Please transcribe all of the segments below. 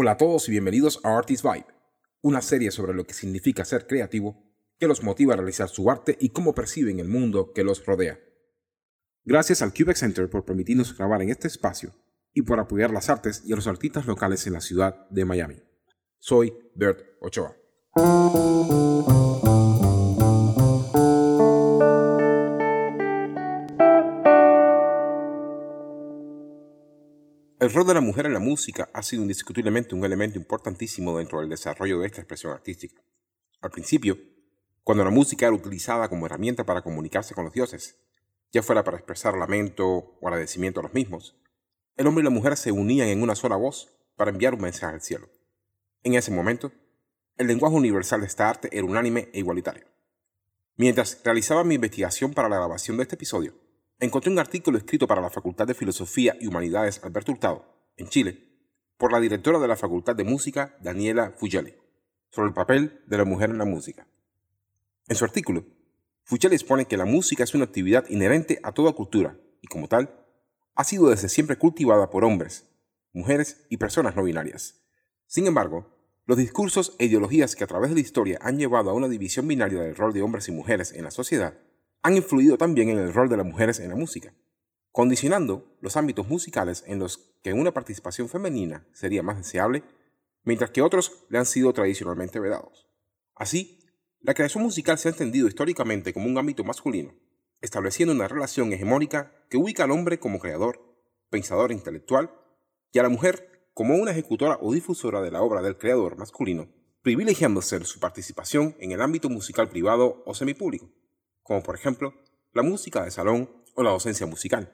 Hola a todos y bienvenidos a Artist Vibe, una serie sobre lo que significa ser creativo, que los motiva a realizar su arte y cómo perciben el mundo que los rodea. Gracias al Quebec Center por permitirnos grabar en este espacio y por apoyar las artes y a los artistas locales en la ciudad de Miami. Soy Bert Ochoa. El rol de la mujer en la música ha sido indiscutiblemente un elemento importantísimo dentro del desarrollo de esta expresión artística. Al principio, cuando la música era utilizada como herramienta para comunicarse con los dioses, ya fuera para expresar lamento o agradecimiento a los mismos, el hombre y la mujer se unían en una sola voz para enviar un mensaje al cielo. En ese momento, el lenguaje universal de esta arte era unánime e igualitario. Mientras realizaba mi investigación para la grabación de este episodio, encontré un artículo escrito para la Facultad de Filosofía y Humanidades Alberto Hurtado, en Chile, por la directora de la Facultad de Música, Daniela Fugeli, sobre el papel de la mujer en la música. En su artículo, Fugeli expone que la música es una actividad inherente a toda cultura y, como tal, ha sido desde siempre cultivada por hombres, mujeres y personas no binarias. Sin embargo, los discursos e ideologías que a través de la historia han llevado a una división binaria del rol de hombres y mujeres en la sociedad han influido también en el rol de las mujeres en la música, condicionando los ámbitos musicales en los que una participación femenina sería más deseable, mientras que otros le han sido tradicionalmente vedados. Así, la creación musical se ha entendido históricamente como un ámbito masculino, estableciendo una relación hegemónica que ubica al hombre como creador, pensador intelectual, y a la mujer como una ejecutora o difusora de la obra del creador masculino, privilegiándose su participación en el ámbito musical privado o semipúblico como por ejemplo la música de salón o la docencia musical.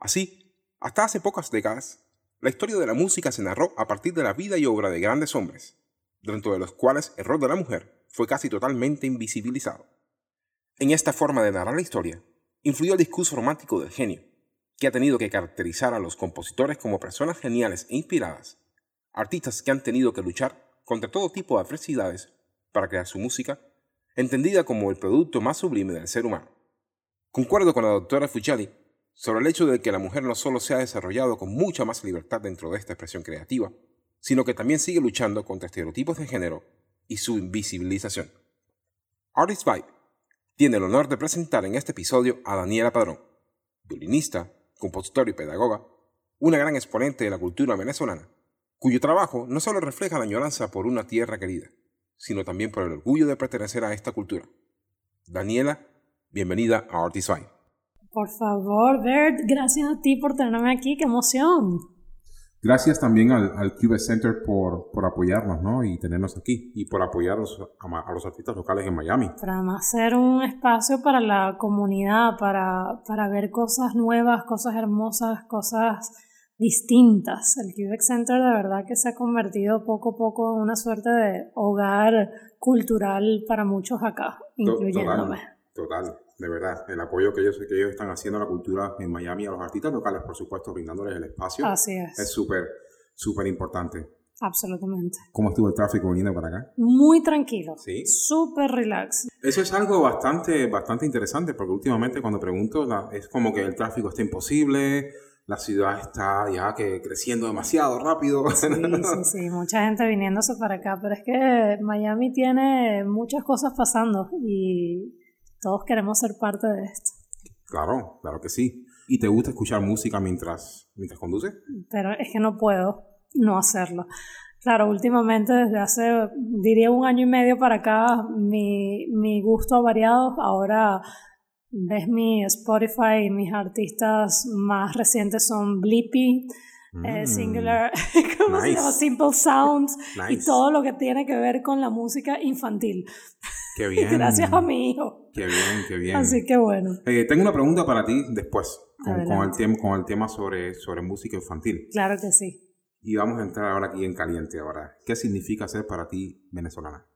Así, hasta hace pocas décadas, la historia de la música se narró a partir de la vida y obra de grandes hombres, dentro de los cuales el rol de la mujer fue casi totalmente invisibilizado. En esta forma de narrar la historia, influyó el discurso romántico del genio, que ha tenido que caracterizar a los compositores como personas geniales e inspiradas, artistas que han tenido que luchar contra todo tipo de adversidades para crear su música entendida como el producto más sublime del ser humano. Concuerdo con la doctora Fucciali sobre el hecho de que la mujer no solo se ha desarrollado con mucha más libertad dentro de esta expresión creativa, sino que también sigue luchando contra estereotipos de género y su invisibilización. Artist Vibe tiene el honor de presentar en este episodio a Daniela Padrón, violinista, compositor y pedagoga, una gran exponente de la cultura venezolana, cuyo trabajo no solo refleja la añoranza por una tierra querida, sino también por el orgullo de pertenecer a esta cultura. Daniela, bienvenida a Artisfy. Por favor, Bert, gracias a ti por tenerme aquí, qué emoción. Gracias también al, al Center por, por, apoyarnos ¿no? y tenernos aquí y por apoyar a los, a los, artistas locales en Miami. Para ser un espacio para la comunidad, para, para ver cosas nuevas, cosas hermosas, cosas distintas. El Quebec Center de verdad que se ha convertido poco a poco en una suerte de hogar cultural para muchos acá, incluyéndome. Total, total, de verdad. El apoyo que ellos, que ellos están haciendo a la cultura en Miami, a los artistas locales, por supuesto, brindándoles el espacio. Así es. Es súper, súper importante. Absolutamente. ¿Cómo estuvo el tráfico viniendo para acá? Muy tranquilo. Sí. Súper relax. Eso es algo bastante, bastante interesante porque últimamente cuando pregunto es como que el tráfico está imposible, la ciudad está ya que creciendo demasiado rápido. Sí, sí, sí, mucha gente viniéndose para acá, pero es que Miami tiene muchas cosas pasando y todos queremos ser parte de esto. Claro, claro que sí. ¿Y te gusta escuchar música mientras, mientras conduces? Pero es que no puedo no hacerlo. Claro, últimamente desde hace, diría un año y medio para acá, mi, mi gusto ha variado. Ahora ves mi Spotify y mis artistas más recientes son Blippi, eh, mm. Singular, ¿cómo se llama? Simple Sounds y todo lo que tiene que ver con la música infantil. Qué bien. Gracias a mi hijo. Qué bien, qué bien. Así que bueno. Eh, tengo una pregunta para ti después, con, el, tema, con el tema sobre, sobre música infantil. Claro que sí. Y vamos a entrar ahora aquí en caliente ahora. ¿Qué significa ser para ti venezolana?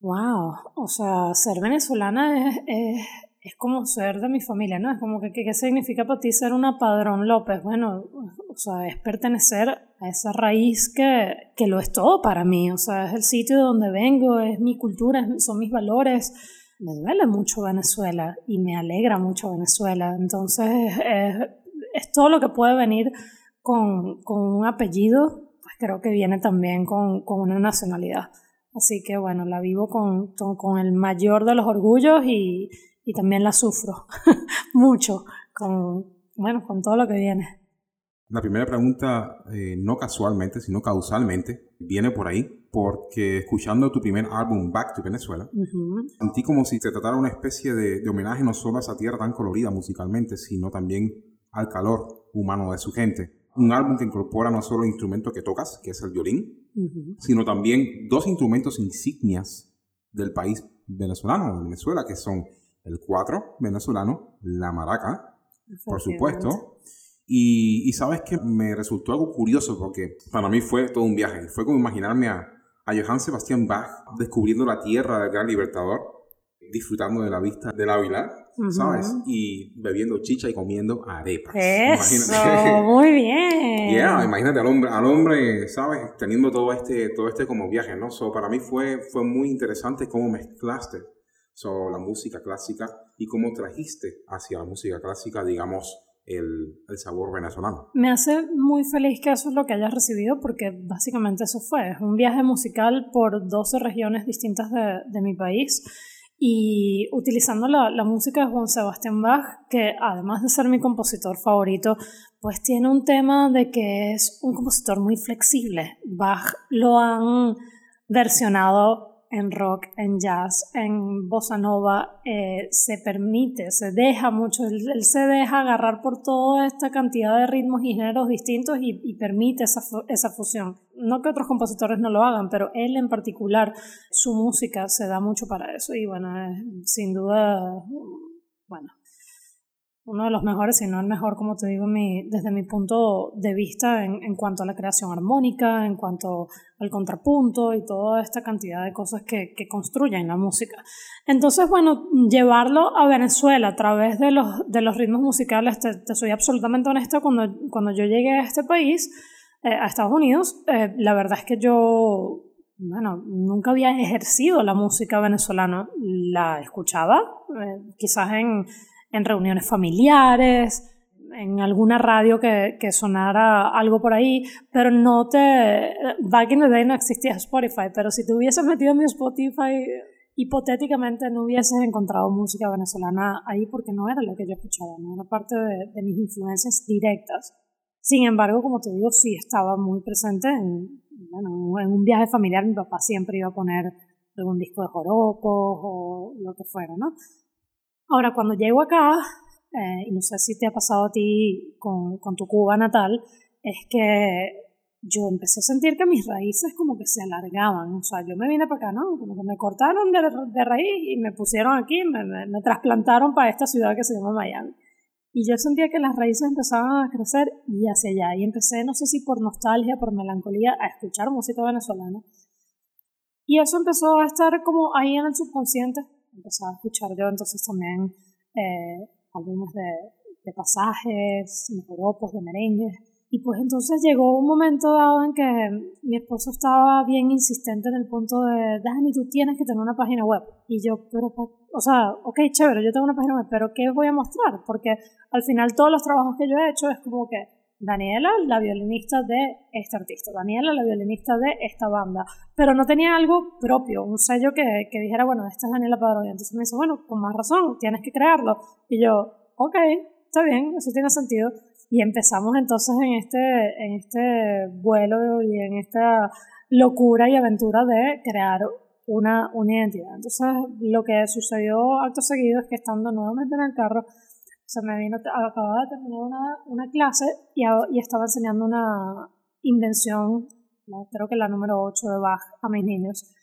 Wow, o sea, ser venezolana es, es, como ser de mi familia, ¿no? Es como que, ¿qué significa para ti ser una Padrón López? Bueno, o sea, es pertenecer a esa raíz que, que lo es todo para mí, o sea, es el sitio de donde vengo, es mi cultura, son mis valores. Me duele mucho Venezuela y me alegra mucho Venezuela, entonces es, es todo lo que puede venir con, con un apellido creo que viene también con, con una nacionalidad. Así que bueno, la vivo con, con el mayor de los orgullos y, y también la sufro mucho con, bueno, con todo lo que viene. La primera pregunta, eh, no casualmente, sino causalmente, viene por ahí, porque escuchando tu primer álbum, Back to Venezuela, sentí como si se tratara una especie de, homenaje no solo a esa tierra tan colorida musicalmente, sino también al calor humano de su gente. Un álbum que incorpora no solo el instrumento que tocas, que es el violín, sino también dos instrumentos insignias del país venezolano, de Venezuela, que son el cuatro venezolano, la maraca, por supuesto, y, sabes que me resultó algo curioso porque para mí fue todo un viaje. Fue como imaginarme a, a Johann Sebastian Bach descubriendo la tierra del gran libertador, disfrutando de la vista del Ávila, ¿sabes? Y bebiendo chicha y comiendo arepas. Eso, muy bien. Yeah, imagínate al hombre, al hombre, ¿sabes? Teniendo todo este, todo este como viaje, ¿no? So, para mí fue, fue muy interesante cómo mezclaste so, la música clásica y cómo trajiste hacia la música clásica, digamos, el, sabor venezolano. Me hace muy feliz que eso es lo que hayas recibido porque básicamente eso fue, es un viaje musical por 12 regiones distintas de, mi país y utilizando la, la, música de Juan Sebastián Bach, que además de ser mi compositor favorito, pues tiene un tema de que es un compositor muy flexible. Bach lo han versionado en rock, en jazz, en bossa nova, eh, se permite, se deja mucho, él, se deja agarrar por toda esta cantidad de ritmos y géneros distintos y, permite esa, esa, fusión. No que otros compositores no lo hagan, pero él en particular, su música se da mucho para eso y bueno, sin duda, uno de los mejores, si no el mejor, como te digo, mi, desde mi punto de vista en, en, cuanto a la creación armónica, en cuanto al contrapunto y toda esta cantidad de cosas que, que construyen la música. Entonces, bueno, llevarlo a Venezuela a través de los, de los ritmos musicales, te, te soy absolutamente honesta, cuando, cuando yo llegué a este país, eh, a Estados Unidos, eh, la verdad es que yo bueno, nunca había ejercido la música venezolana, la escuchaba, eh, quizás en, en reuniones familiares, en alguna radio que, que, sonara algo por ahí, pero no te... Back in the day no existía Spotify, pero si te hubieses metido en mi Spotify, hipotéticamente no hubieses encontrado música venezolana ahí porque no era lo que yo escuchaba, no era parte de, de mis influencias directas. Sin embargo, como te digo, sí estaba muy presente en, bueno, en un viaje familiar, mi papá siempre iba a poner algún disco de joropos o lo que fuera, ¿no? Ahora, cuando llego acá, eh, no sé si te ha pasado a ti con, con tu Cuba natal, es que yo empecé a sentir que mis raíces como que se alargaban. O sea, yo me vine para acá, ¿no? Como que me cortaron de, de raíz y me pusieron aquí, me, me, me, trasplantaron para esta ciudad que se llama Miami. Y yo sentía que las raíces empezaban a crecer y hacia allá. Y empecé, no sé si por nostalgia, por melancolía, a escuchar música venezolana. Y eso empezó a estar como ahí en el subconsciente empezaba a escuchar yo entonces también eh, álbumes de, de pasajes, joropos, de merengues. Y pues entonces llegó un momento dado en que mi esposo estaba bien insistente en el punto de, Dani, tú tienes que tener una página web. Y yo, pero, o sea, ok, chévere, yo tengo una página web, pero ¿qué voy a mostrar? Porque al final todos los trabajos que yo he hecho es como que Daniela, la violinista de este artista, Daniela, la violinista de esta banda, pero no tenía algo propio, un sello que, que dijera, bueno, esta es Daniela Padrón. Entonces me dice, bueno, con más razón, tienes que crearlo. Y yo, ok, está bien, eso tiene sentido. Y empezamos entonces en este, en este vuelo y en esta locura y aventura de crear una, una identidad. Entonces lo que sucedió acto seguido es que estando nuevamente en el carro, se me vino, acababa de terminar una, una clase y, y, estaba enseñando una invención, creo que la número 8 de Bach a mis niños.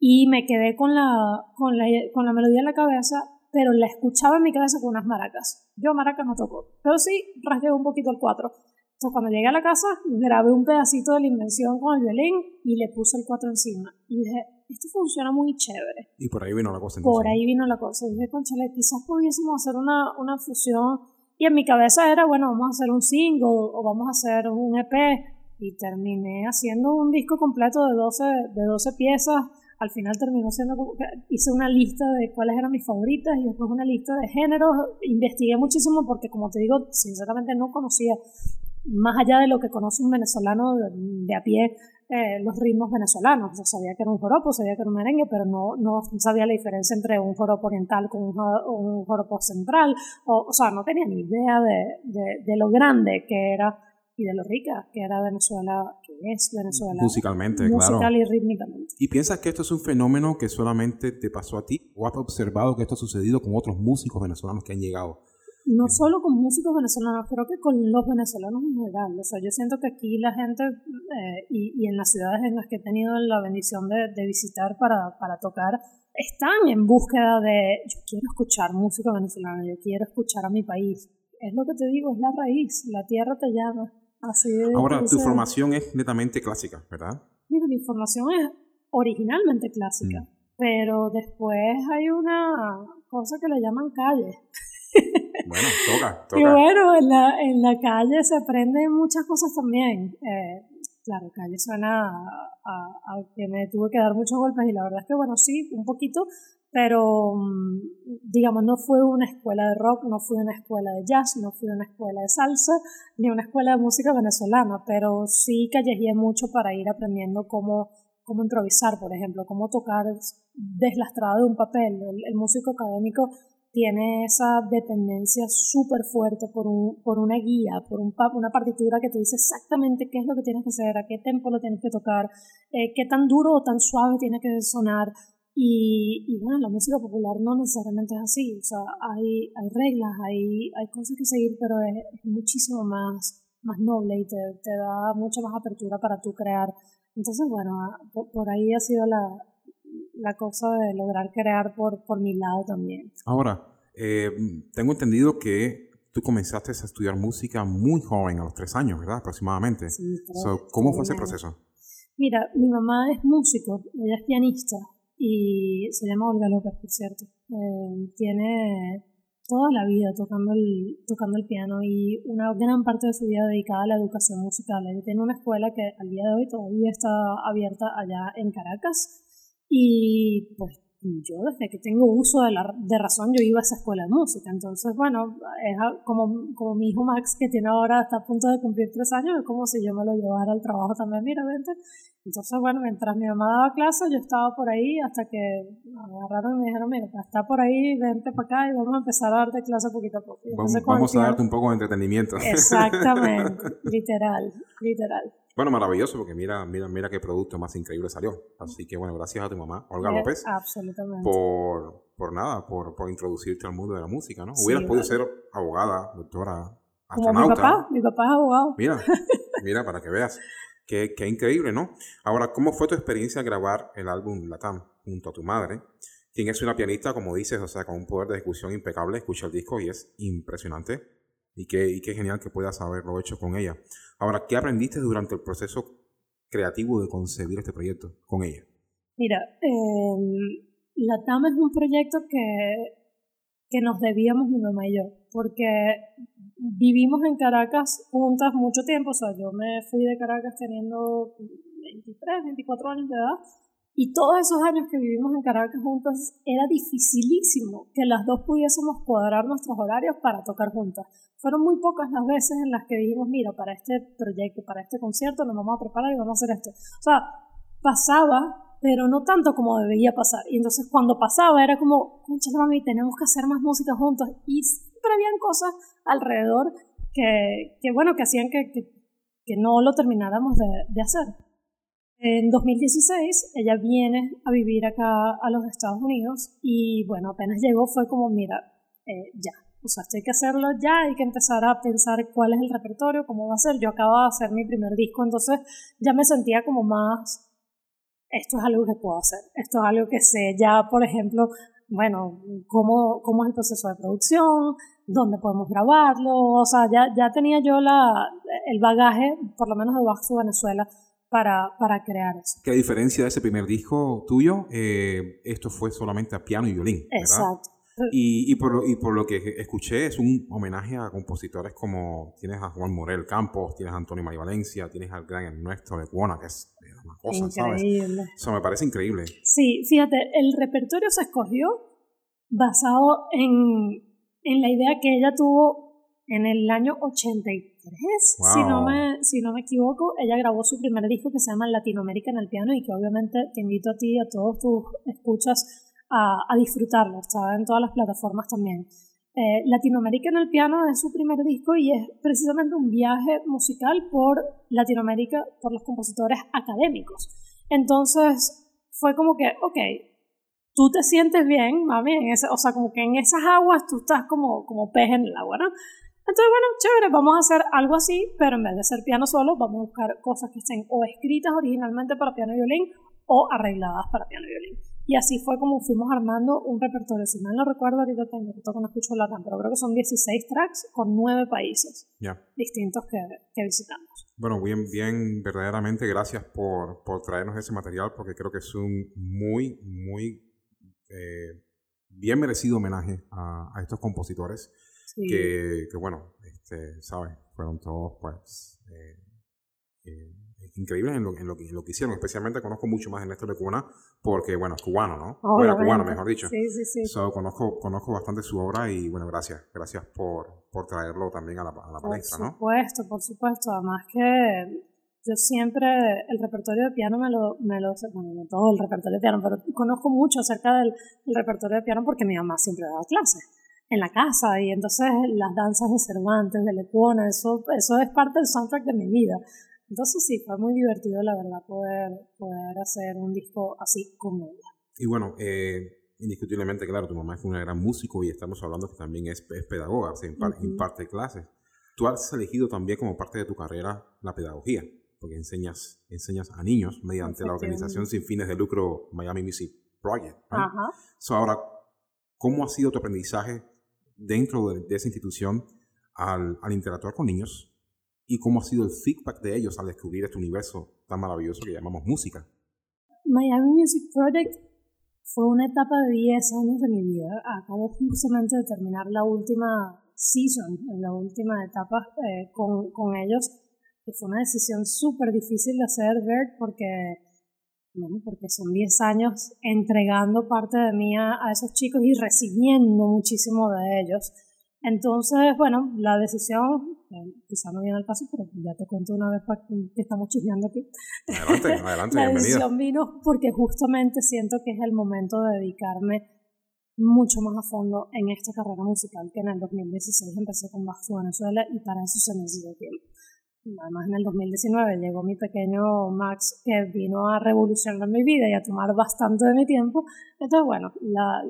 Y me quedé con la, con la, con la melodía en la cabeza, pero la escuchaba en mi cabeza con unas maracas. Yo maracas no toco, pero sí rasgué un poquito el 4. Entonces cuando llegué a la casa, grabé un pedacito de la invención con el violín y le puse el 4 encima. Y dije, esto funciona muy chévere. Y por ahí vino la cosa. Por ahí vino la cosa. dije, conchale, quizás pudiésemos hacer una, una fusión. Y en mi cabeza era, bueno, vamos a hacer un single o vamos a hacer un EP. Y terminé haciendo un disco completo de 12, de 12 piezas. Al final terminó siendo, hice una lista de cuáles eran mis favoritas y después una lista de géneros. Investigué muchísimo porque, como te digo, sinceramente no conocía más allá de lo que conoce un venezolano de, a pie, eh, los ritmos venezolanos. Yo sabía que era un joropo, sabía que era un merengue, pero no, no sabía la diferencia entre un joropo oriental con un, joropo central. O, o, sea, no tenía ni idea de, de, de lo grande que era y de lo rica que era Venezuela, que es Venezuela. Musicalmente, musical y rítmicamente. ¿Y piensas que esto es un fenómeno que solamente te pasó a ti? ¿O has observado que esto ha sucedido con otros músicos venezolanos que han llegado? No solo con músicos venezolanos, creo que con los venezolanos en general. O sea, yo siento que aquí la gente eh, y, y, en las ciudades en las que he tenido la bendición de, de visitar para, para tocar, están en búsqueda de, yo quiero escuchar música venezolana, yo quiero escuchar a mi país. Es lo que te digo, es la raíz, la tierra te llama. Ahora, tu formación es netamente clásica, ¿verdad? Mira, mi formación es originalmente clásica, mm. pero después hay una cosa que le llaman calle. Bueno, toca, toca. Y bueno, en la, en la calle se aprenden muchas cosas también. Eh, claro, calle suena a, a, que me tuve que dar muchos golpes y la verdad es que, bueno, sí, un poquito, pero mm, digamos, no fue una escuela de rock, no fue una escuela de jazz, no fue una escuela de salsa, ni una escuela de música venezolana, pero sí callejeé mucho para ir aprendiendo cómo, cómo improvisar, por ejemplo, cómo tocar deslastrado de un papel. El, músico académico tiene esa dependencia súper fuerte por, un, por una guía, por un, una partitura que te dice exactamente qué es lo que tienes que hacer, a qué tempo lo tienes que tocar, eh, qué tan duro o tan suave tiene que sonar. Y, y, bueno, la música popular no necesariamente es así, o sea, hay, hay reglas, hay, hay cosas que seguir, pero es, muchísimo más, más noble y te, te, da mucha más apertura para tú crear. Entonces, bueno, por, ahí ha sido la, la, cosa de lograr crear por, por mi lado también. Ahora, eh, tengo entendido que tú comenzaste a estudiar música muy joven, a los tres años, ¿verdad? Aproximadamente. Sí, ¿Cómo fue ese proceso? Mira, mi mamá es músico, ella es pianista y se llama Olga López, por cierto. Eh, tiene toda la vida tocando el, tocando el piano y una gran parte de su vida dedicada a la educación musical. Ella tiene una escuela que al día de hoy todavía está abierta allá en Caracas y pues yo desde que tengo uso de, la, de razón yo iba a esa escuela de música. Entonces, bueno, es como, como mi hijo Max que tiene ahora, está a punto de cumplir tres años, es como si yo me lo llevara al trabajo también, mira, vente. Entonces, bueno, mientras mi mamá daba clase, yo estaba por ahí hasta que me agarraron y me dijeron, mira, está por ahí, vente para acá y vamos a empezar a darte clase poquito a poco. vamos, a darte un poco de entretenimiento. Exactamente, literal, literal. Bueno, maravilloso, porque mira, mira, mira qué producto más increíble salió. Así que bueno, gracias a tu mamá, Olga López. Absolutamente. Por, por nada, por, por introducirte al mundo de la música, ¿no? Hubieras podido ser abogada, doctora, astronauta. mi papá, mi papá es abogado. Mira, mira, para que veas. Qué, qué increíble, ¿no? Ahora, ¿cómo fue tu experiencia grabar el álbum Latam junto a tu madre? Quien es una pianista, como dices, o sea, con un poder de ejecución impecable, escucha el disco y es impresionante. Y qué, y qué genial que puedas haberlo hecho con ella. Ahora, ¿qué aprendiste durante el proceso creativo de concebir este proyecto con ella? Mira, eh, la TAM es un proyecto que, que nos debíamos mi mamá y yo, porque vivimos en Caracas juntas mucho tiempo, o sea, yo me fui de Caracas teniendo 23, 24 años de edad, y todos esos años que vivimos en Caracas juntas era dificilísimo que las dos pudiésemos cuadrar nuestros horarios para tocar juntas. Fueron muy pocas las veces en las que dijimos, mira, para este proyecto, para este concierto nos vamos a preparar y vamos a hacer esto. O sea, pasaba, pero no tanto como debía pasar. Y entonces cuando pasaba era como, concha mami, tenemos que hacer más música juntos. Y siempre habían cosas alrededor que, que bueno, que hacían que, que, que no lo termináramos de, de hacer. En 2016 ella viene a vivir acá a los Estados Unidos y bueno, apenas llegó fue como, mira, eh, ya, o sea, esto hay que hacerlo ya, hay que empezar a pensar cuál es el repertorio, cómo va a ser. Yo acababa de hacer mi primer disco, entonces ya me sentía como más, esto es algo que puedo hacer, esto es algo que sé ya, por ejemplo, bueno, cómo, cómo es el proceso de producción, dónde podemos grabarlo, o sea, ya, ya tenía yo la, el bagaje, por lo menos de Bajo Venezuela, para, para crear eso. Que a diferencia de ese primer disco tuyo, eh, esto fue solamente a piano y violín. ¿verdad? Exacto. Y, y, por, y por lo que escuché, es un homenaje a compositores como tienes a Juan Morel Campos, tienes a Antonio María Valencia, tienes al gran Ernesto de Cuona, que es una cosa, increíble. ¿sabes? Eso me parece increíble. Sí, fíjate, el repertorio se escogió basado en, en la idea que ella tuvo en el año 83 93, si, no me, si no me equivoco. Ella grabó su primer disco que se llama Latinoamérica en el piano y que obviamente te invito a ti y a todos tus escuchas a, a disfrutarlo. Está en todas las plataformas también. Eh, Latinoamérica en el piano es su primer disco y es precisamente un viaje musical por Latinoamérica, por los compositores académicos. Entonces fue como que, ok, tú te sientes bien, mami, en ese, o sea, como que en esas aguas tú estás como, como pez en el agua, ¿no? Entonces, bueno, chévere, vamos a hacer algo así, pero en vez de ser piano solo, vamos a buscar cosas que estén o escritas originalmente para piano y violín o arregladas para piano y violín. Y así fue como fuimos armando un repertorio. Si mal no recuerdo, ahorita tengo que no escucho la pero creo que son 16 tracks con 9 países distintos que, que, visitamos. Bueno, bien, bien, verdaderamente gracias por, por, traernos ese material porque creo que es un muy, muy eh, bien merecido homenaje a, a estos compositores que, que, bueno, este, ¿sabes? Fueron todos, pues, eh, eh, increíbles en lo, en, lo, en lo, que hicieron. Especialmente conozco mucho más en esto de Cubana porque, bueno, es cubano, ¿no? O era cubano, mejor dicho. Sí, sí, sí. So, conozco, conozco bastante su obra y, bueno, gracias. Gracias por, por traerlo también a la, a la palestra, ¿no? Por supuesto, por supuesto. Además que yo siempre el repertorio de piano me lo, me lo bueno, no todo el repertorio de piano, pero conozco mucho acerca del, del repertorio de piano porque mi mamá siempre daba clases en la casa y entonces las danzas de Cervantes, de Lecuona, eso, eso es parte del soundtrack de mi vida. Entonces sí, fue muy divertido la verdad poder, poder hacer un disco así como ella. Y bueno, eh, indiscutiblemente, claro, tu mamá es una gran músico y estamos hablando que también es, es pedagoga, o sea, imparte clases. Tú has elegido también como parte de tu carrera la pedagogía, porque enseñas, enseñas a niños mediante la organización sin fines de lucro Miami Music Project. Ajá. ahora, ¿cómo ha sido tu aprendizaje dentro de, esa institución al, al, interactuar con niños y cómo ha sido el feedback de ellos al descubrir este universo tan maravilloso que llamamos música. Miami Music Project fue una etapa de 10 años de mi vida. Acabo justamente de terminar la última season, la última etapa eh, con, con, ellos, que fue una decisión súper difícil de hacer, Bert, porque bueno, porque son 10 años entregando parte de mí a, esos chicos y recibiendo muchísimo de ellos. Entonces, bueno, la decisión, quizá no viene al caso, pero ya te cuento una vez que estamos chismeando aquí. Adelante, adelante, La decisión vino porque justamente siento que es el momento de dedicarme mucho más a fondo en esta carrera musical que en el 2016 empecé con Bajo Venezuela y para eso se necesitó tiempo además en el 2019 llegó mi pequeño Max que vino a revolucionar mi vida y a tomar bastante de mi tiempo. Entonces, bueno, la,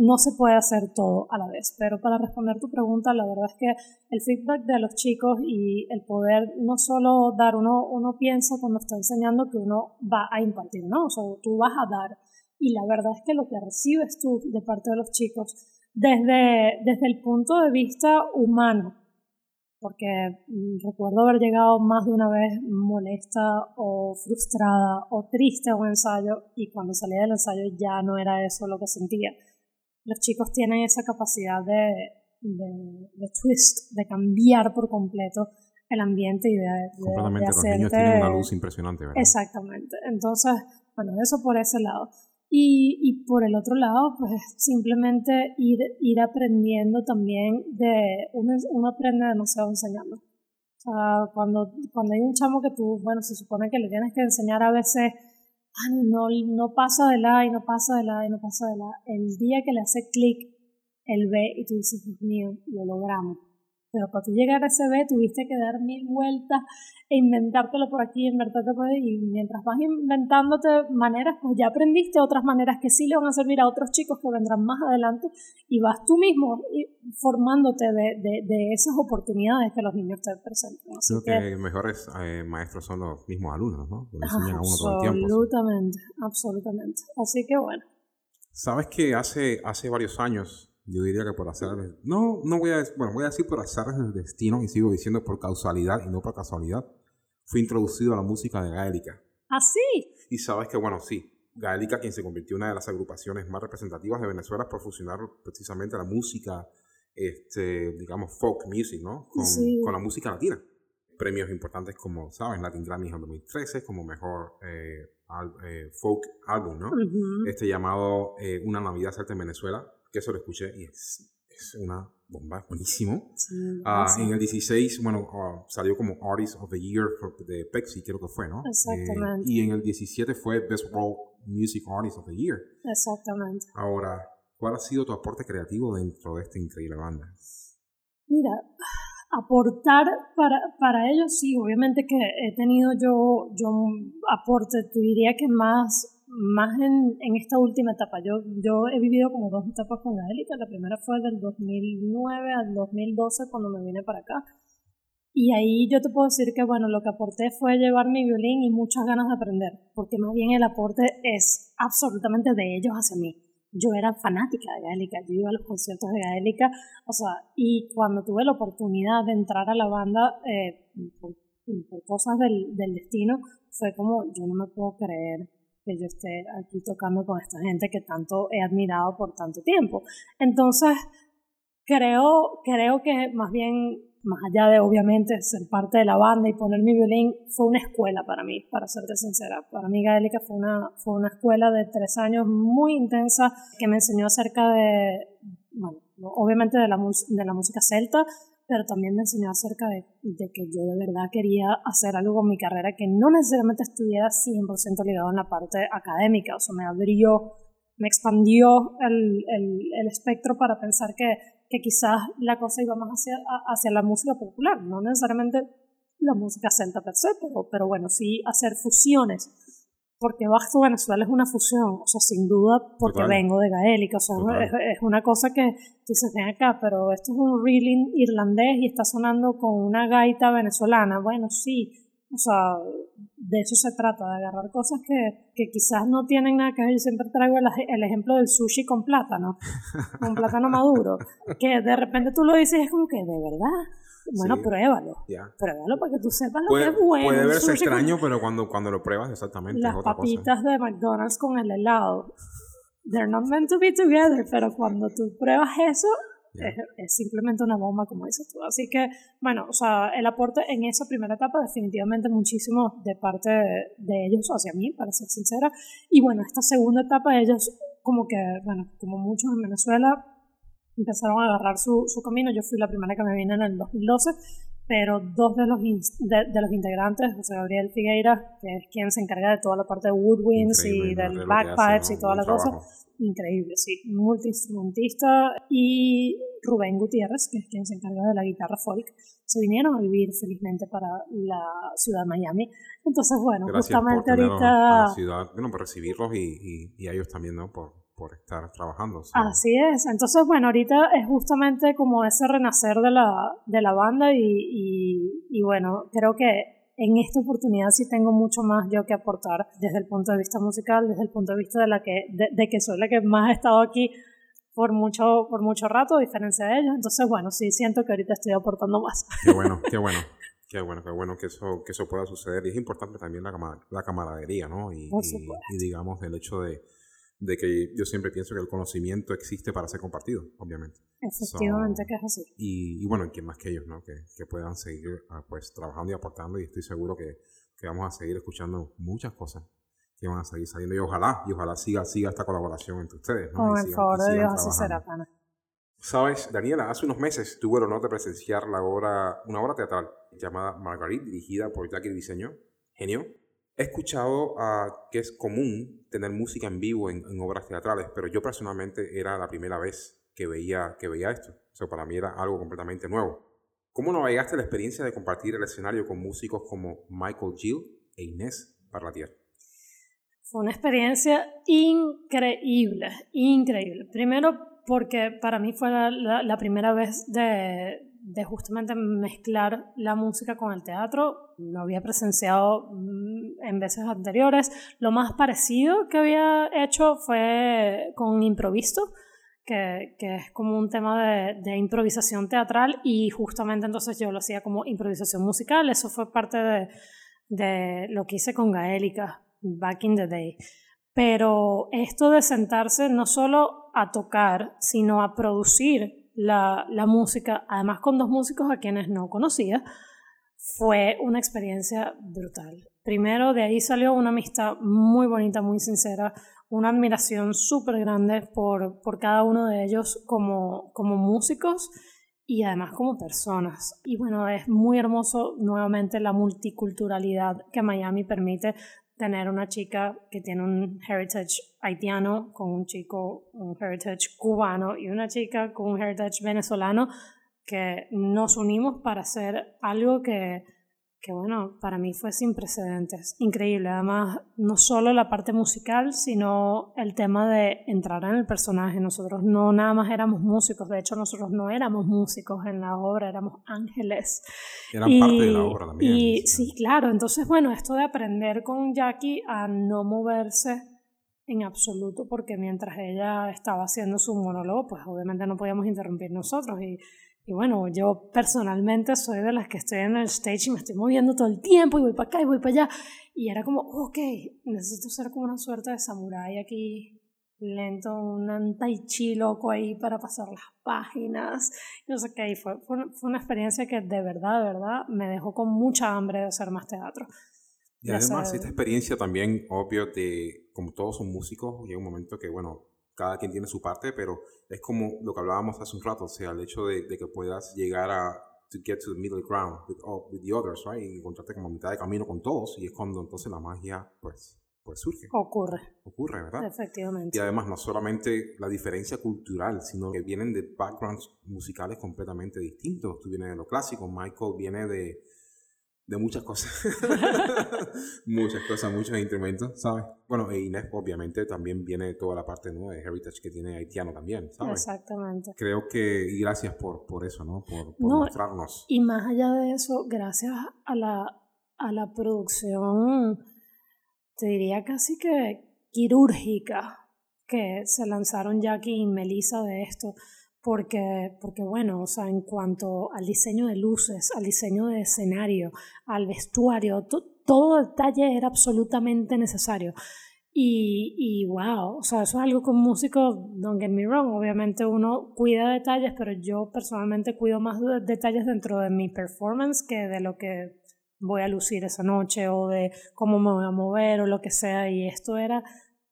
no se puede hacer todo a la vez. Pero para responder tu pregunta, la verdad es que el feedback de los chicos y el poder no solo dar, uno, uno piensa cuando está enseñando que uno va a impartir, ¿no? O sea, tú vas a dar. Y la verdad es que lo que recibes tú de parte de los chicos, desde, desde el punto de vista humano, porque mm, recuerdo haber llegado más de una vez molesta o frustrada o triste a un ensayo y cuando salía del ensayo ya no era eso lo que sentía. Los chicos tienen esa capacidad de, de, twist, de cambiar por completo el ambiente y de, de Completamente, los niños tienen una luz impresionante, ¿verdad? Exactamente. Entonces, bueno, eso por ese lado. Y, y, por el otro lado, pues simplemente ir, ir aprendiendo también de, uno, uno aprende demasiado enseñando. O sea, cuando, cuando hay un chamo que tú, bueno, se supone que le tienes que enseñar a veces, ah, no, no pasa de la y no pasa de la y no pasa de la. El día que le hace clic, él ve y tú dices, Dios mío, lo logramos. Pero para tú llegar a ese B tuviste que dar mil vueltas e inventártelo por aquí, inventártelo por ahí. Y mientras vas inventándote maneras, pues ya aprendiste otras maneras que sí le van a servir a otros chicos que vendrán más adelante. Y vas tú mismo formándote de, de, de esas oportunidades que los niños te presentan. Creo que, los mejores eh, maestros son los mismos alumnos, ¿no? enseñan a uno todo el tiempo. Absolutamente, absolutamente. Así que bueno. Sabes que hace, hace varios años yo diría que por hacer, no, no voy a, bueno, voy a decir por hacer el destino y sigo diciendo por causalidad y no por casualidad, fui introducido a la música de Gaélica. ¿Ah, sí? Y sabes que, bueno, sí, Gaélica, quien se convirtió en una de las agrupaciones más representativas de Venezuela por fusionar precisamente la música, este, digamos, folk music, ¿no? Con, con la música latina. Premios importantes como, ¿sabes? Latin Grammy en 2013, como mejor eh, eh, folk album, ¿no? Este llamado eh, Una Navidad Salta en Venezuela, que eso lo escuché y es es una bomba, buenísimo. Sí, Ah, sí. en el 16, bueno, ah, salió como Artist of the Year for- de Pepsi, creo que fue, ¿no? Exactamente. Eh, y en el 17 fue Best World Music Artist of the Year. Exactamente. Ahora, ¿cuál ha sido tu aporte creativo dentro de esta increíble banda? Mira, aportar para, para ellos sí, obviamente que he tenido yo, yo un aporte, te diría que más, más en, en esta última etapa. Yo, yo he vivido como dos etapas con Gaélica. La primera fue del 2009 al 2012 cuando me vine para acá. Y ahí yo te puedo decir que, bueno, lo que aporté fue llevar mi violín y muchas ganas de aprender, porque más bien el aporte es absolutamente de ellos hacia mí. Yo era fanática de Gaélica, yo iba a los conciertos de Gaélica, o sea, y cuando tuve la oportunidad de entrar a la banda, eh, por, por cosas del, del destino, fue como, yo no me puedo creer que yo esté aquí tocando con esta gente que tanto he admirado por tanto tiempo. Entonces, creo, creo que más bien más allá de obviamente ser parte de la banda y poner mi violín, fue una escuela para mí, para serte sincera. Para mí Gaélica fue una, fue una escuela de tres años muy intensa que me enseñó acerca de, bueno, obviamente de la, de la música celta, pero también me enseñó acerca de, de, que yo de verdad quería hacer algo con mi carrera que no necesariamente estuviera 100% ligado en la parte académica, o sea, me abrió, me expandió el, el, el espectro para pensar que que quizás la cosa iba más hacia, hacia la música popular, no necesariamente la música celta per se, pero, pero bueno, sí hacer fusiones, porque Bajo Venezuela es una fusión, o sea, sin duda, porque Total. vengo de gaélica, o sea, es, es, una cosa que dices, ven acá, pero esto es un reeling irlandés y está sonando con una gaita venezolana, bueno, sí, o sea, de eso se trata, de agarrar cosas que, que quizás no tienen nada que ver. Yo siempre traigo el, el, ejemplo del sushi con plátano, con plátano maduro, que de repente tú lo dices y es como que, de verdad, bueno, sí, pruébalo, yeah. pruébalo para que tú sepas lo puede, que es bueno. Puede verse extraño, con... pero cuando, cuando lo pruebas, exactamente. Las es otra papitas cosa. de McDonald's con el helado, they're not meant to be together, pero cuando tú pruebas eso, Yeah. Es, es, simplemente una bomba, como dices tú. Así que, bueno, o sea, el aporte en esa primera etapa, definitivamente muchísimo de parte de, de ellos hacia mí, para ser sincera. Y bueno, esta segunda etapa, ellos, como que, bueno, como muchos en Venezuela, empezaron a agarrar su, su camino. Yo fui la primera que me vine en el 2012, pero dos de los, de, de los integrantes, José Gabriel Figueira, que es quien se encarga de toda la parte de woodwinds y del bagpipes hace, ¿no? y toda la cosa, increíble, sí, multiinstrumentista, y Rubén Gutiérrez, que es quien se encarga de la guitarra folk, se vinieron a vivir felizmente para la ciudad de Miami. Entonces, bueno, Gracias justamente por ahorita... A la ciudad, bueno, por recibirlos y, y, y a ellos también, ¿no? Por, por estar trabajando. ¿sí? Así es. Entonces, bueno, ahorita es justamente como ese renacer de la, de la banda y, y, y bueno, creo que en esta oportunidad sí tengo mucho más yo que aportar desde el punto de vista musical, desde el punto de vista de la que, de, de que soy la que más ha estado aquí por mucho, por mucho rato, a diferencia de ellos. Entonces, bueno, sí siento que ahorita estoy aportando más. Qué bueno, qué bueno. Qué bueno, qué bueno que eso, que eso pueda suceder. Y es importante también la, la camaradería, ¿no? Y, y, y, digamos, el hecho de, de que yo siempre pienso que el conocimiento existe para ser compartido, obviamente. Efectivamente, so, que es así. Y, y bueno, ¿quién más que ellos, no? Que, que puedan seguir pues trabajando y aportando y estoy seguro que, que vamos a seguir escuchando muchas cosas que van a seguir saliendo y ojalá, y ojalá siga, siga esta colaboración entre ustedes. ¿no? Con el favor de Dios, así será, pana. Sabes, Daniela, hace unos meses tuve el honor de presenciar la obra, una obra teatral llamada Marguerite, dirigida por Jackie Diseño, genio. He escuchado uh, que es común tener música en vivo en, en, obras teatrales, pero yo personalmente era la primera vez que veía, que veía esto. O sea, para mí era algo completamente nuevo. ¿Cómo navegaste la experiencia de compartir el escenario con músicos como Michael Gill e Inés Barlatier? Fue una experiencia increíble, increíble. Primero porque para mí fue la, la, la primera vez de, de, justamente mezclar la música con el teatro. Lo había presenciado en veces anteriores. Lo más parecido que había hecho fue con Improvisto, que, que es como un tema de, de, improvisación teatral y justamente entonces yo lo hacía como improvisación musical. Eso fue parte de, de lo que hice con Gaélica back in the day. Pero esto de sentarse no solo a tocar, sino a producir la, la, música, además con dos músicos a quienes no conocía, fue una experiencia brutal. Primero, de ahí salió una amistad muy bonita, muy sincera, una admiración súper grande por, por cada uno de ellos como, como músicos y además como personas. Y bueno, es muy hermoso nuevamente la multiculturalidad que Miami permite tener una chica que tiene un heritage haitiano con un chico, un heritage cubano y una chica con un heritage venezolano que nos unimos para hacer algo que que bueno, para mí fue sin precedentes, increíble. Además, no solo la parte musical, sino el tema de entrar en el personaje. Nosotros no nada más éramos músicos, de hecho nosotros no éramos músicos en la obra, éramos ángeles. Eran parte de la obra también. Y sí, claro, entonces bueno, esto de aprender con Jackie a no moverse en absoluto, porque mientras ella estaba haciendo su monólogo, pues obviamente no podíamos interrumpir nosotros y y bueno, yo personalmente soy de las que estoy en el stage y me estoy moviendo todo el tiempo y voy para acá y voy para allá. Y era como, ok, necesito ser como una suerte de samurái aquí, lento, un tai chi loco ahí para pasar las páginas. No sé qué, y fue, fue, una experiencia que de verdad, de verdad, me dejó con mucha hambre de hacer más teatro. Y además, esta experiencia también, obvio, de como todos son músicos, llega un momento que, bueno, cada quien tiene su parte, pero es como lo que hablábamos hace un rato, o sea, el hecho de, que puedas llegar a to get to the middle ground with, with the others, right? Y encontrarte como a mitad de camino con todos y es cuando entonces la magia, pues, pues surge. Ocurre. Ocurre, ¿verdad? Efectivamente. Y además no solamente la diferencia cultural, sino que vienen de backgrounds musicales completamente distintos. Tú vienes de lo clásico, Michael viene de de muchas cosas. muchas cosas, muchos instrumentos, ¿sabes? Bueno, e Inés obviamente también viene toda la parte ¿no? de heritage que tiene haitiano también, ¿sabes? Exactamente. Creo que, y gracias por, por eso, ¿no? Por, mostrarnos. Y más allá de eso, gracias a la, a la producción, te diría casi que quirúrgica, que se lanzaron Jackie y Melissa de esto porque, porque bueno, o sea, en cuanto al diseño de luces, al diseño de escenario, al vestuario, todo detalle era absolutamente necesario. Y, y wow, o sea, eso es algo con músicos, don't get me wrong, obviamente uno cuida detalles, pero yo personalmente cuido más de detalles dentro de mi performance que de lo que voy a lucir esa noche o de cómo me voy a mover o lo que sea. Y esto era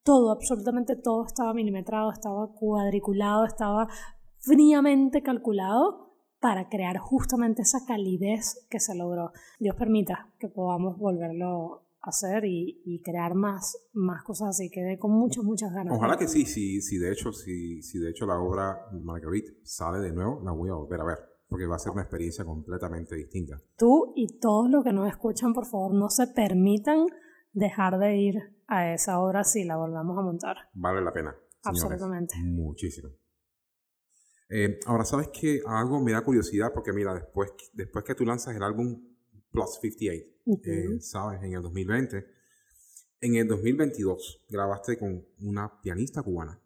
todo, absolutamente todo estaba milimetrado, estaba cuadriculado, estaba fríamente calculado para crear justamente esa calidez que se logró. Dios permita que podamos volverlo a hacer y, crear más, más cosas así, quedé con muchas, muchas ganas. Ojalá que sí, sí, sí, de hecho, si, si de hecho la obra Marguerite sale de nuevo, la voy a volver a ver, porque va a ser una experiencia completamente distinta. Tú y todos los que nos escuchan, por favor, no se permitan dejar de ir a esa obra si la volvamos a montar. Vale la pena. Absolutamente. Muchísimo. Eh, ahora, ¿sabes que Algo me da curiosidad porque, mira, después, después que tú lanzas el álbum Plus 58, eh, ¿sabes? En el 2020, en el 2022 grabaste con una pianista cubana.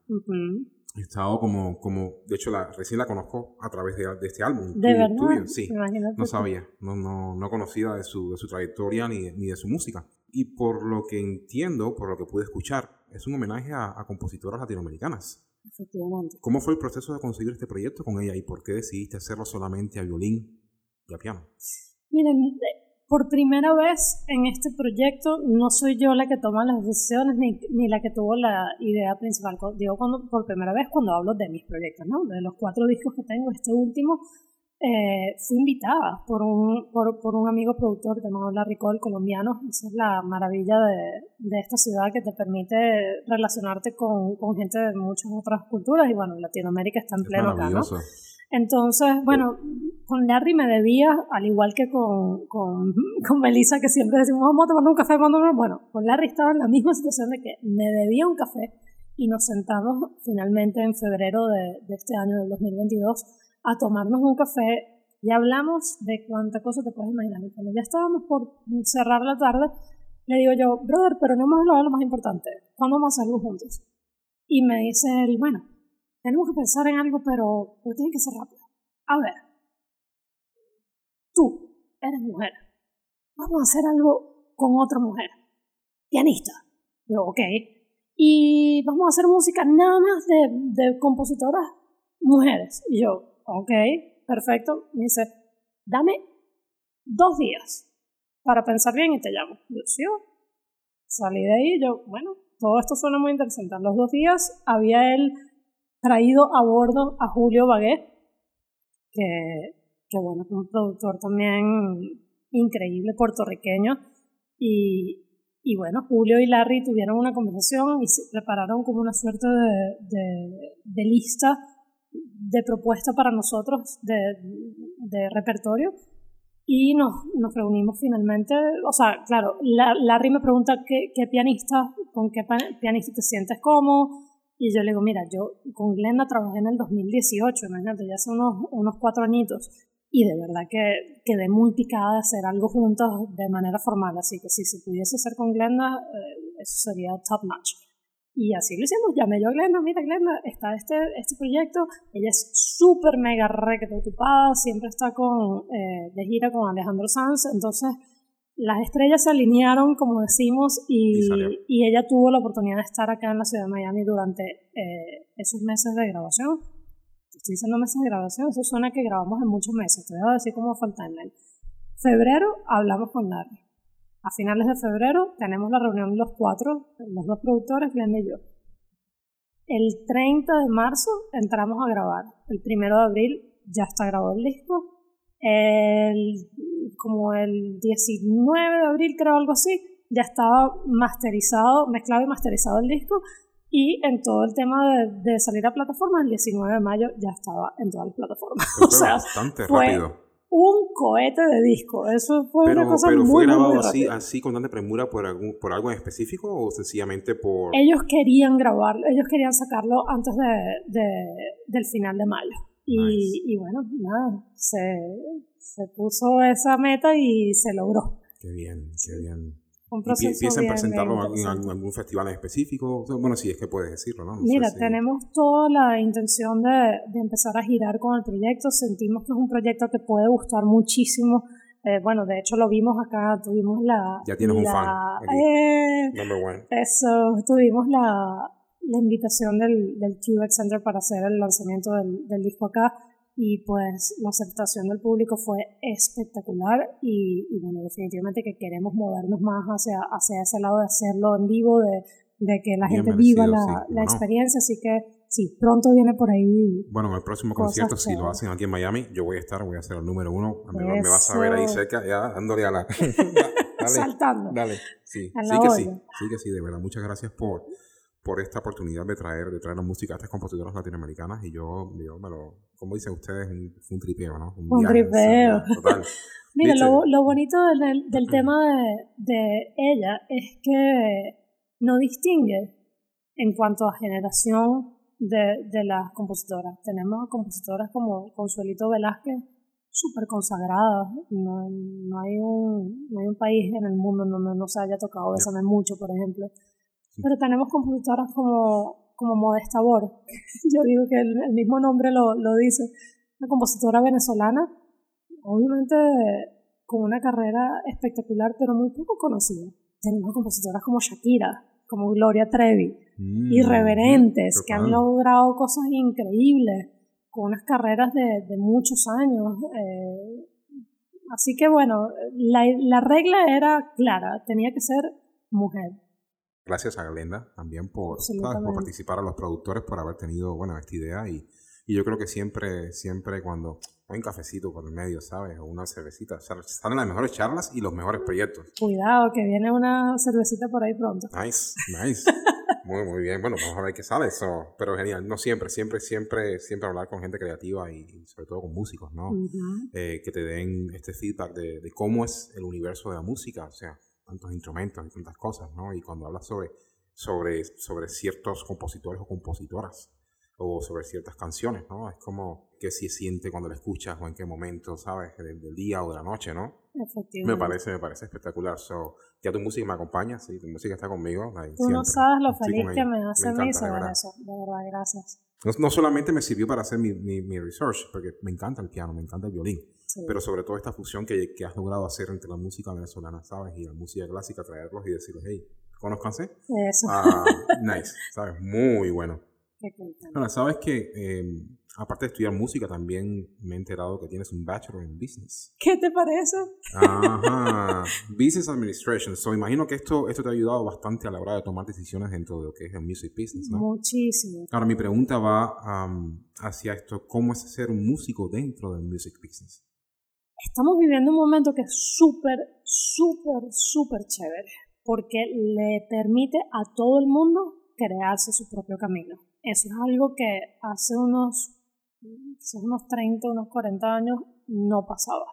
He estado como, como, de hecho, la, recién la conozco a través de, este álbum. ¿De verdad? Sí, no sabía, no, no, no conocía de su, de su trayectoria ni, ni de su música. Y por lo que entiendo, por lo que pude escuchar, es un homenaje a, a compositoras latinoamericanas. Efectivamente. ¿Cómo fue el proceso de conseguir este proyecto con ella y por qué decidiste hacerlo solamente a violín y a piano? Miren, por primera vez en este proyecto no soy yo la que toma las decisiones ni, ni la que tuvo la idea principal. Digo cuando, por primera vez cuando hablo de mis proyectos, ¿no? De los cuatro discos que tengo, este último eh, fui invitada por un, por, por, un amigo productor llamado Larry Cole, colombiano. Esa es la maravilla de, de esta ciudad que te permite relacionarte con, con, gente de muchas otras culturas y bueno, Latinoamérica está en pleno acá, ¿no? Entonces, bueno, con Larry me debía, al igual que con, con, con Melissa, que siempre decimos, vamos a tomar un café, cuando bueno, con Larry estaba en la misma situación de que me debía un café y nos sentamos finalmente en febrero de, de este año, del 2022, a tomarnos un café y hablamos de cuánta cosa te puedes imaginar. Y cuando ya estábamos por cerrar la tarde, le digo yo, brother, pero no hemos hablado de lo más importante. ¿Cuándo vamos a hacerlo juntos? Y me dice él, bueno, tenemos que pensar en algo, pero, tiene que ser rápido. A ver, tú eres mujer. Vamos a hacer algo con otra mujer. Pianista. Yo, ok. Y vamos a hacer música nada más de, de compositoras mujeres. Y yo, ok, perfecto. Me dice, dame dos días para pensar bien y te llamo. Yo, ¿sí? salí de ahí yo, bueno, todo esto suena muy interesante. A los dos días había él traído a bordo a Julio Baguet, que, que bueno, es un productor también increíble puertorriqueño. Y, y bueno, Julio y Larry tuvieron una conversación y se prepararon como una suerte de, de, lista de propuesta para nosotros de, de repertorio. Y nos, nos, reunimos finalmente, o sea, claro, Larry me pregunta qué, qué pianista, con qué pianista te sientes cómodo, y yo le digo, mira, yo con Glenda trabajé en el 2018, imagínate, ya hace unos, unos cuatro añitos, y de verdad que quedé muy picada de hacer algo juntos de manera formal, así que si se pudiese hacer con Glenda, eh, eso sería top notch. Y así lo hicimos, llamé yo a Glenda, mira Glenda, está este, este proyecto, ella es súper mega requete ocupada, siempre está con, eh, de gira con Alejandro Sanz, entonces las estrellas se alinearon, como decimos, y, y, ella tuvo la oportunidad de estar acá en la ciudad de Miami durante eh, esos meses de grabación. Estoy diciendo meses de grabación, eso suena que grabamos en muchos meses, te voy a decir cómo fue el timeline. Febrero hablamos con Larry. A finales de febrero tenemos la reunión los cuatro, los dos productores, Glenn y yo. El 30 de marzo entramos a grabar. El 1 de abril ya está grabado el disco. El, como el 19 de abril, creo algo así, ya estaba masterizado, mezclado y masterizado el disco. Y en todo el tema de, salir a plataformas, el 19 de mayo ya estaba en todas las plataformas. o sea, bastante rápido. Un cohete de disco. Eso fue una cosa pero muy, fue grabado muy así, así con tanta premura por, algún, por algo en específico o sencillamente por. Ellos querían grabarlo, ellos querían sacarlo antes de, de del final de mayo. Y, y bueno, nada, se, se puso esa meta y se logró. Qué bien, qué bien un ¿Piensan presentarlo en, algún festival en específico? Bueno, si es que puedes decirlo, ¿no? Mira, tenemos toda la intención de, de, empezar a girar con el proyecto. Sentimos que es un proyecto que puede gustar muchísimo. Eh, bueno, de hecho lo vimos acá, tuvimos la... Ya tienes un fan. Eh, Number one. Eso, tuvimos la, la invitación del, del Center para hacer el lanzamiento del, del disco acá y pues la aceptación del público fue espectacular y, bueno, definitivamente que queremos movernos más hacia, hacia ese lado de hacerlo en vivo, de, de que la gente viva la, la experiencia, así que sí, pronto viene por ahí. Bueno, en el próximo concierto, si lo hacen aquí en Miami, yo voy a estar, voy a ser el número uno, me, me vas a ver ahí cerca, ya dándole a la... dale, Saltando. Dale, sí, sí que sí, sí que sí, de verdad, muchas gracias por por esta oportunidad de traer, de traer la música a estas compositoras latinoamericanas y yo, yo me lo, como dicen ustedes, un, un tripeo, ¿no? Un, tripeo. total. Mira, lo, lo, bonito del, del tema de, de, ella es que no distingue en cuanto a generación de, de las compositoras. Tenemos compositoras como Consuelito Velázquez, súper consagradas. No, no, hay un, no hay un país en el mundo donde no se haya tocado Bésame Mucho, por ejemplo. Pero tenemos compositoras como, como Modesta Bor. Yo digo que el, mismo nombre lo, lo, dice. Una compositora venezolana, obviamente con una carrera espectacular, pero muy poco conocida. Tenemos compositoras como Shakira, como Gloria Trevi, mm, irreverentes, que han logrado cosas increíbles, con unas carreras de, de muchos años. Eh, así que bueno, la, la regla era clara, tenía que ser mujer. Gracias a Glenda también por, por participar a los productores, por haber tenido, bueno, esta idea y, y yo creo que siempre, siempre cuando hay un cafecito por el medio, ¿sabes? O una cervecita, salen las mejores charlas y los mejores proyectos. Cuidado, que viene una cervecita por ahí pronto. Nice, nice. muy, muy bien. Bueno, vamos a ver qué sale eso. Pero genial. No siempre, siempre, siempre, siempre hablar con gente creativa y, sobre todo con músicos, ¿no? Eh, que te den este feedback de, de cómo es el universo de la música. O sea, tantos instrumentos y tantas cosas, ¿no? Y cuando hablas sobre, sobre, sobre ciertos compositores o compositoras o sobre ciertas canciones, ¿no? Es como qué se siente cuando la escuchas o en qué momento, ¿sabes? Del, día o de la noche, ¿no? Me parece, me parece espectacular. So, ya tu música me acompaña, sí, tu música está conmigo. Tú no sabes lo feliz que me hace a mí eso. De verdad, gracias. No, solamente me sirvió para hacer mi, mi, mi research, porque me encanta el piano, me encanta el violín pero sobre todo esta fusión que, que, has logrado hacer entre la música venezolana, ¿sabes? Y la música clásica, traerlos y decirles, hey, ¿conozcanse? Eso. Ah, nice, ¿sabes? Muy bueno. Ahora, sabes que em, aparte de estudiar música, también me he enterado que tienes un bachelor en business. ¿Qué te parece? Ajá, business administration. So, imagino que esto, esto te ha ayudado bastante a la hora de tomar decisiones dentro de lo que es el music business, ¿no? Muchísimo. Ahora, mi pregunta va hacia esto: ¿cómo es ser un músico dentro del music business? Estamos viviendo un momento que es súper, súper, súper chévere, porque le permite a todo el mundo crearse su propio camino. Eso es algo que hace unos, unos 30, unos 40 años no pasaba.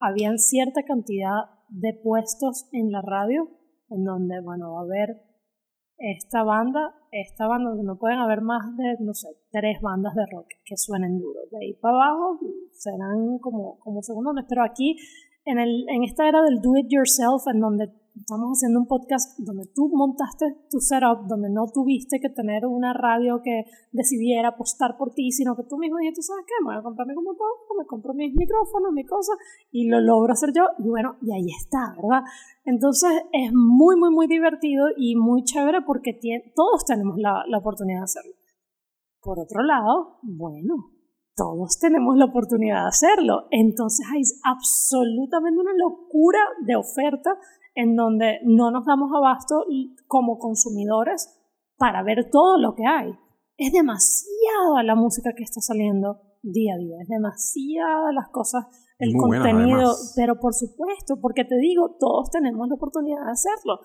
Habían cierta cantidad de puestos en la radio en donde, bueno, va a haber esta banda, esta banda no pueden haber más de, no sé, tres bandas de rock que suenen duro. De ahí para abajo serán como, como segundones, pero aquí en, el, en esta era del do it yourself, en donde estamos haciendo un podcast donde tú montaste tu setup, donde no tuviste que tener una radio que decidiera apostar por ti, sino que tú mismo dijiste, ¿sabes qué? Me voy a comprar mi computador, me compro mis micrófonos, mi cosa, y lo logro hacer yo, y bueno, y ahí está, ¿verdad? Entonces es muy, muy, muy divertido y muy chévere porque todos tenemos la, la oportunidad de hacerlo. Por otro lado, bueno, todos tenemos la oportunidad de hacerlo. Entonces hay absolutamente una locura de oferta en donde no nos damos abasto como consumidores para ver todo lo que hay. Es demasiada la música que está saliendo día a día, es demasiada las cosas, el contenido, pero por supuesto, porque te digo, todos tenemos la oportunidad de hacerlo.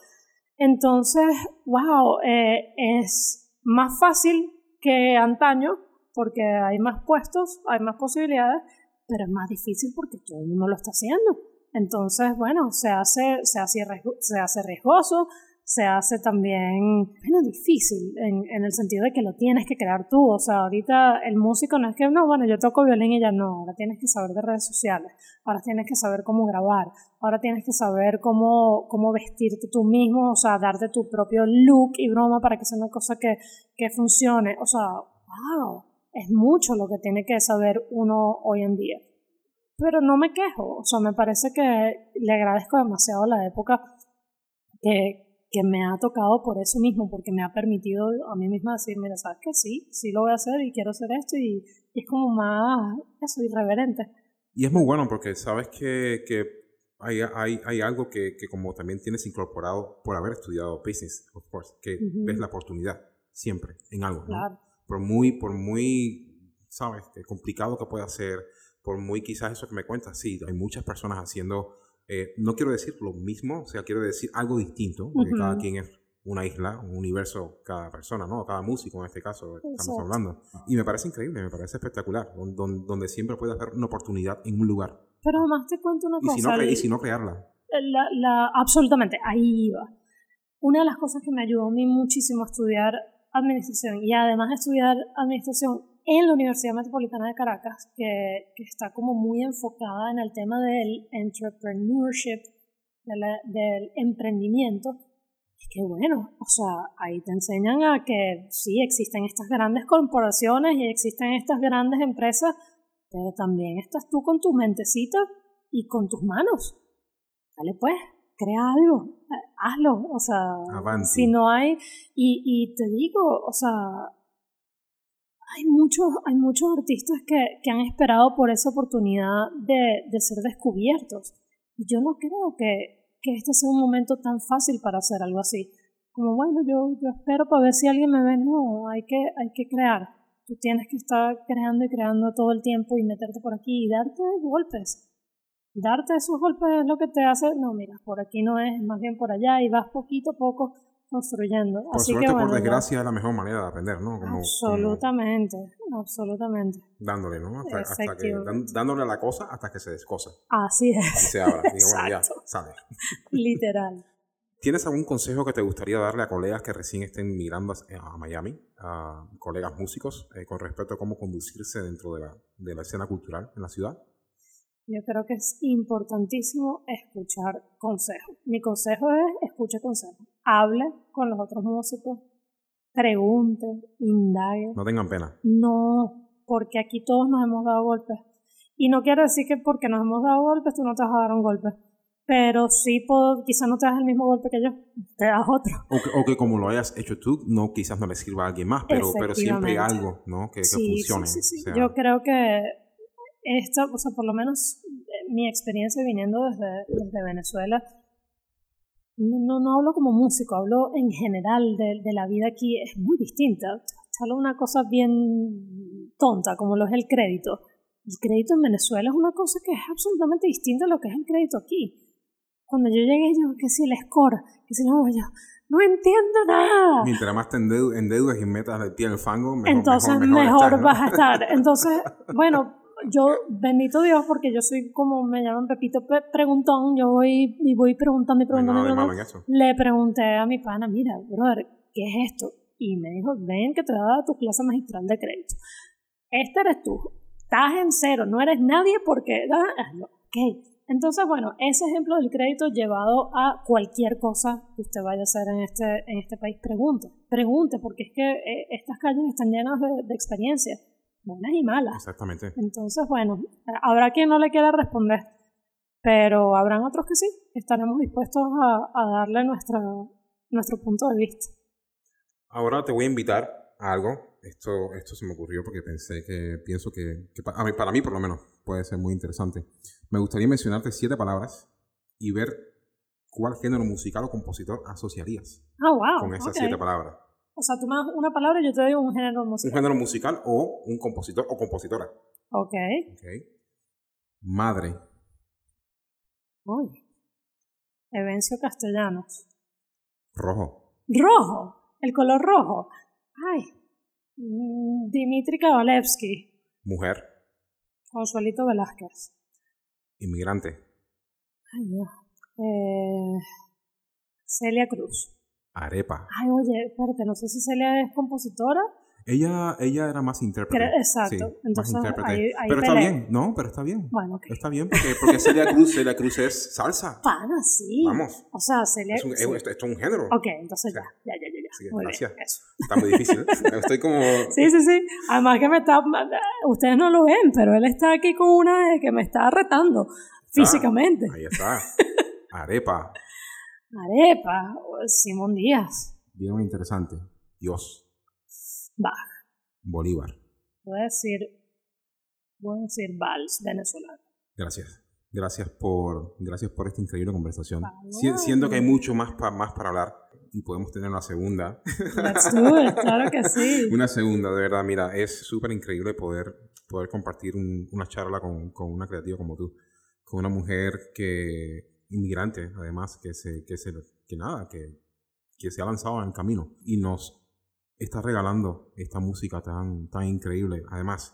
Entonces, wow, eh, es más fácil que antaño porque hay más puestos, hay más posibilidades, pero es más difícil porque todo el mundo lo está haciendo. Entonces, bueno, se hace, se hace, se hace riesgoso, se hace también, bueno, difícil en, en, el sentido de que lo tienes que crear tú. O sea, ahorita el músico no es que, no, bueno, yo toco violín y ya no, ahora tienes que saber de redes sociales, ahora tienes que saber cómo grabar, ahora tienes que saber cómo, cómo vestirte tú mismo, o sea, darte tu propio look y broma para que sea una cosa que, que funcione. O sea, wow, es mucho lo que tiene que saber uno hoy en día pero no me quejo, o sea, me parece que le agradezco demasiado la época que, que me ha tocado por eso mismo, porque me ha permitido a mí misma decir, mira, sabes que sí, sí lo voy a hacer y quiero hacer esto y, es como más, eso, irreverente. Y es muy bueno porque sabes que, que hay, hay, hay, algo que, que, como también tienes incorporado por haber estudiado business, of course, que ves la oportunidad siempre en algo, ¿no? Por muy, por muy, sabes, complicado que pueda ser, por muy quizás eso que me cuentas, sí, hay muchas personas haciendo, eh, no quiero decir lo mismo, o sea, quiero decir algo distinto, porque cada quien es una isla, un universo, cada persona, ¿no? Cada músico en este caso, estamos hablando. Y me parece increíble, me parece espectacular, donde, donde siempre puede haber una oportunidad en un lugar. Pero además te cuento una cosa. Y si no, y si no crearla. La, la, absolutamente, ahí iba. Una de las cosas que me ayudó a mí muchísimo a estudiar administración y además de estudiar administración en la Universidad Metropolitana de Caracas, que, que está como muy enfocada en el tema del entrepreneurship, del emprendimiento, es que bueno, o sea, ahí te enseñan a que sí, existen estas grandes corporaciones y existen estas grandes empresas, pero también estás tú con tu mentecita y con tus manos. Dale pues, crea algo, hazlo, o sea, si no hay, y, y te digo, o sea, hay muchos, hay muchos artistas que, que han esperado por esa oportunidad de, de ser descubiertos. Y yo no creo que, que este sea un momento tan fácil para hacer algo así. Como, bueno, yo, yo espero para ver si alguien me ve. No, hay que, hay que crear. Tú tienes que estar creando y creando todo el tiempo y meterte por aquí y darte golpes. Darte esos golpes es lo que te hace, no, mira, por aquí no es, más bien por allá y vas poquito a poco construyendo. Por suerte, por desgracia, es la mejor manera de aprender, ¿no? absolutamente, absolutamente. Dándole, ¿no? Hasta, que, dándole a la cosa hasta que se descosa. Así es. Y se abra, digamos, ya, sale. Literal. ¿Tienes algún consejo que te gustaría darle a colegas que recién estén migrando a Miami, a colegas músicos, eh, con respecto a cómo conducirse dentro de la, de la escena cultural en la ciudad? Yo creo que es importantísimo escuchar consejos. Mi consejo es escuche consejos. Hable con los otros músicos, pregunte, indague. No tengan pena. No, porque aquí todos nos hemos dado golpes. Y no quiero decir que porque nos hemos dado golpes tú no te vas a dar un golpe. pero sí puedo, quizás no te das el mismo golpe que yo, te das otro. O que, como lo hayas hecho tú, no quizás no le sirva a alguien más, pero, pero siempre hay algo ¿no? que, funcione. Sí, sí, sí. Yo creo que esto, o sea, por lo menos eh, mi experiencia viniendo desde, desde Venezuela, no, no hablo como músico, hablo en general de, de la vida aquí, es muy distinta. Hablo una cosa bien tonta, como lo es el crédito. El crédito en Venezuela es una cosa que es absolutamente distinta a lo que es el crédito aquí. Cuando yo llegué, yo, que si el score, que si no, yo, no entiendo nada. Mientras más te endeudas y metas de ti en el fango, mejor, Entonces mejor, vas a estar. Entonces, bueno, yo, bendito Dios, porque yo soy como me llaman Pepito Preguntón, yo voy y voy preguntando y preguntando. le pregunté a mi pana, mira, brother, ¿qué es esto? Y me dijo, ven que te voy a dar tu clase magistral de crédito. Este eres tú, estás en cero, no eres nadie porque... Ah, ok. Entonces, bueno, ese ejemplo del crédito llevado a cualquier cosa que usted vaya a hacer en este, en este país, pregunte. Pregunte, porque es que eh, estas calles están llenas de, de experiencias buenas y malas. Exactamente. Entonces, bueno, habrá quien no le quiera responder, pero habrán otros que sí. Estaremos dispuestos a, a darle nuestra, nuestro punto de vista. Ahora te voy a invitar a algo. Esto, esto se me ocurrió porque pensé que, pienso que, para, mí, para mí por lo menos puede ser muy interesante. Me gustaría mencionarte siete palabras y ver cuál género musical o compositor asociarías oh, wow. con esas siete palabras. O sea, tú me das una palabra y yo te doy un género musical. Un género musical o un compositor o compositora. Ok. okay. Madre. Uy. Evencio Castellanos. Rojo. Rojo. El color rojo. Ay. Dimitri Kavalevsky. Mujer. Consuelito Velázquez. Inmigrante. Ay, Dios. Eh, Celia Cruz. Arepa. Ay, oye, espérate, no sé si Celia es compositora. Ella, ella era más intérprete. Exacto. Entonces, más intérprete. pero está bien, ¿no? Pero está bien. Bueno, okay. Está bien porque, porque Celia Cruz, Celia Cruz es salsa. Pana, sí. Vamos. O sea, Celia... Es un, sí. esto, es un género. Ok, entonces ya, ya, ya, ya. ya. Sí, gracias. Bien, está muy difícil. Estoy como... Sí, sí, sí. Además que me está... Ustedes no lo ven, pero él está aquí con una que me está retando físicamente. Ahí está. Arepa. Arepa, Simón Díaz. Bien interesante. Dios. Bach. Bolívar. Voy a decir, voy a decir Vals, venezolano. Gracias. Gracias por, gracias por esta increíble conversación. Siendo que hay mucho más, más para hablar y podemos tener una segunda. Let's do it, claro que sí. una segunda, de verdad, mira, es súper increíble poder, poder compartir un, una charla con, con una creativa como tú, con una mujer que inmigrante, además, que se, que se, que nada, que, que se ha lanzado en el camino y nos está regalando esta música tan, tan increíble. Además,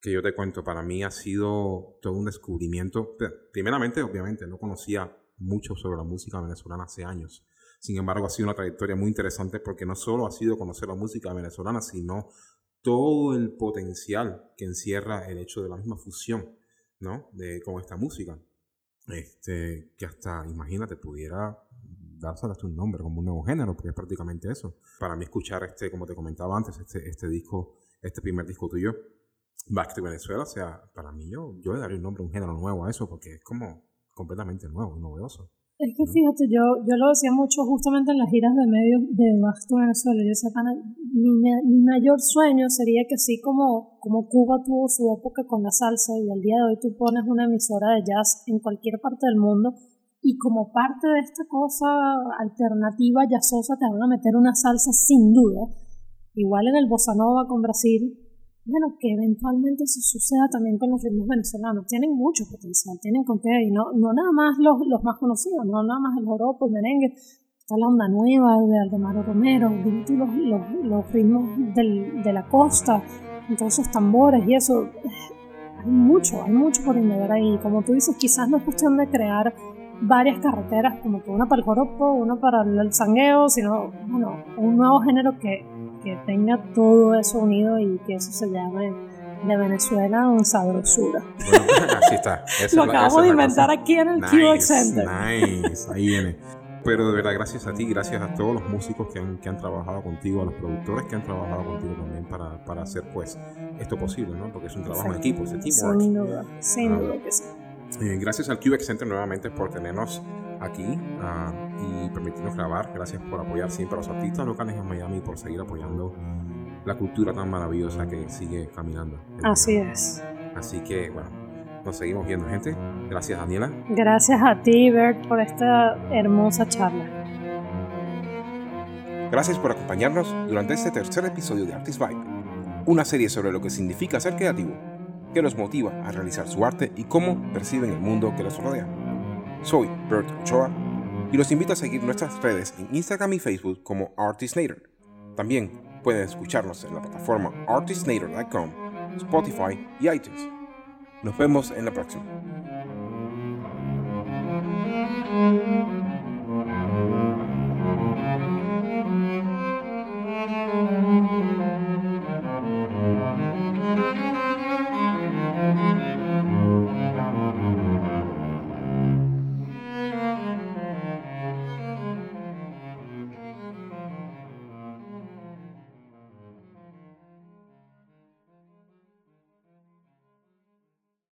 que yo te cuento, para mí ha sido todo un descubrimiento. Primeramente, obviamente, no conocía mucho sobre la música venezolana hace años. Sin embargo, ha sido una trayectoria muy interesante porque no solo ha sido conocer la música venezolana, sino todo el potencial que encierra el hecho de la misma fusión, ¿no? De, con esta música este, que hasta, imagínate, pudiera darse hasta un nombre como un nuevo género, porque es prácticamente eso. Para mí escuchar este, como te comentaba antes, este, este disco, este primer disco tuyo, Back to Venezuela, o sea, para mí yo, yo le daría un nombre, un género nuevo a eso, porque es como completamente nuevo novedoso. Es que fíjate, yo, yo lo decía mucho justamente en las giras de medios de Basto Venezuela. Yo decía, mi, mi, mayor sueño sería que así como, como Cuba tuvo su época con la salsa y al día de hoy tú pones una emisora de jazz en cualquier parte del mundo y como parte de esta cosa alternativa jazzosa te van a meter una salsa sin duda. Igual en el Bossa Nova con Brasil, bueno, que eventualmente eso suceda también con los ritmos venezolanos. Tienen mucho potencial, tienen con qué, y no, no nada más los, los más conocidos, no nada más el joropo, el merengue, está la onda nueva de Aldemaro Romero, los, los, los ritmos del, de la costa, entonces tambores y eso. Hay mucho, hay mucho por indagar ahí. Como tú dices, quizás no es cuestión de crear varias carreteras, como que una para el joropo, una para el sangueo, sino, bueno, un nuevo género que que tenga todo eso unido y que eso se llame de Venezuela un sabrosura. Bueno, así está. Lo acabamos de inventar aquí en el nice, Center. Nice, ahí viene. Pero de verdad, gracias a ti, gracias a todos los músicos que han, que han trabajado contigo, a los productores que han trabajado contigo también para, para hacer pues esto posible, ¿no? Porque es un trabajo en equipo, es teamwork. Sin duda, sin duda que sí. Eh, gracias al QX Center nuevamente por tenernos aquí ah, y permitirnos grabar. Gracias por apoyar siempre a los artistas locales en Miami y por seguir apoyando la cultura tan maravillosa que sigue caminando. Así es. Así que, bueno, nos seguimos viendo, gente. Gracias, Daniela. Gracias a ti, Bert, por esta hermosa charla. Gracias por acompañarnos durante este tercer episodio de Artist Vibe, una serie sobre lo que significa ser creativo, qué los motiva a realizar su arte y cómo perciben el mundo que los rodea. Soy Bert Ochoa y los invito a seguir nuestras redes en Instagram y Facebook como Artistnader. También pueden escucharnos en la plataforma artistnader.com, Spotify y iTunes. Nos vemos en la próxima.